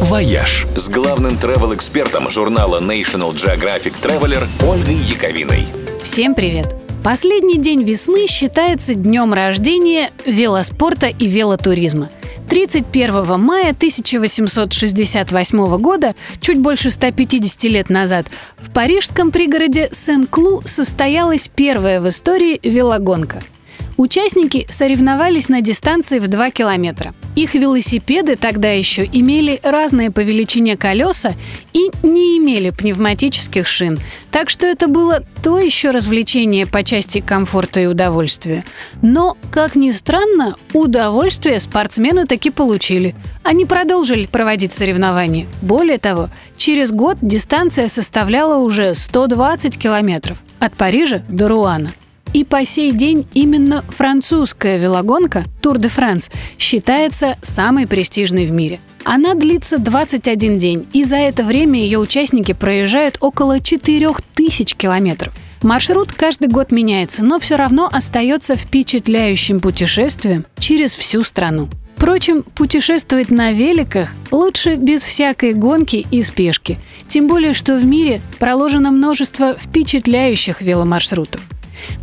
«Вояж» с главным travel-экспертом журнала National Geographic Traveler Ольгой Яковиной. Всем привет! Последний день весны считается днем рождения велоспорта и велотуризма. 31 мая 1868 года, чуть больше 150 лет назад, в парижском пригороде Сен-Клу состоялась первая в истории велогонка – Участники соревновались на дистанции в 2 километра. Их велосипеды тогда еще имели разные по величине колеса и не имели пневматических шин. Так что это было то еще развлечение по части комфорта и удовольствия. Но, как ни странно, удовольствие спортсмены таки получили. Они продолжили проводить соревнования. Более того, через год дистанция составляла уже 120 километров от Парижа до Руана. И по сей день именно французская велогонка Тур де Франс считается самой престижной в мире. Она длится 21 день, и за это время ее участники проезжают около 4000 километров. Маршрут каждый год меняется, но все равно остается впечатляющим путешествием через всю страну. Впрочем, путешествовать на великах лучше без всякой гонки и спешки. Тем более, что в мире проложено множество впечатляющих веломаршрутов.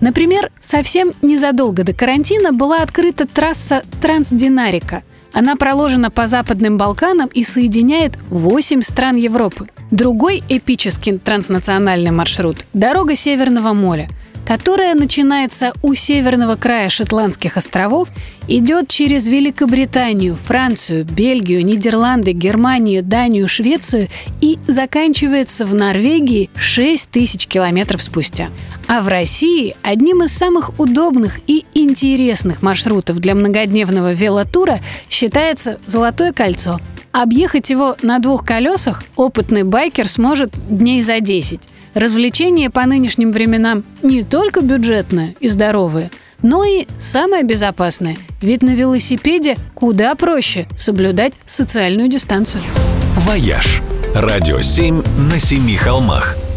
Например, совсем незадолго до карантина была открыта трасса Трансдинарика. Она проложена по Западным Балканам и соединяет 8 стран Европы. Другой эпический транснациональный маршрут – дорога Северного моря – которая начинается у северного края Шотландских островов, идет через Великобританию, Францию, Бельгию, Нидерланды, Германию, Данию, Швецию и заканчивается в Норвегии 6 тысяч километров спустя. А в России одним из самых удобных и интересных маршрутов для многодневного велотура считается «Золотое кольцо». Объехать его на двух колесах опытный байкер сможет дней за 10. Развлечение по нынешним временам не только бюджетное и здоровое, но и самое безопасное. Ведь на велосипеде куда проще соблюдать социальную дистанцию. «Вояж» – радио 7 на семи холмах –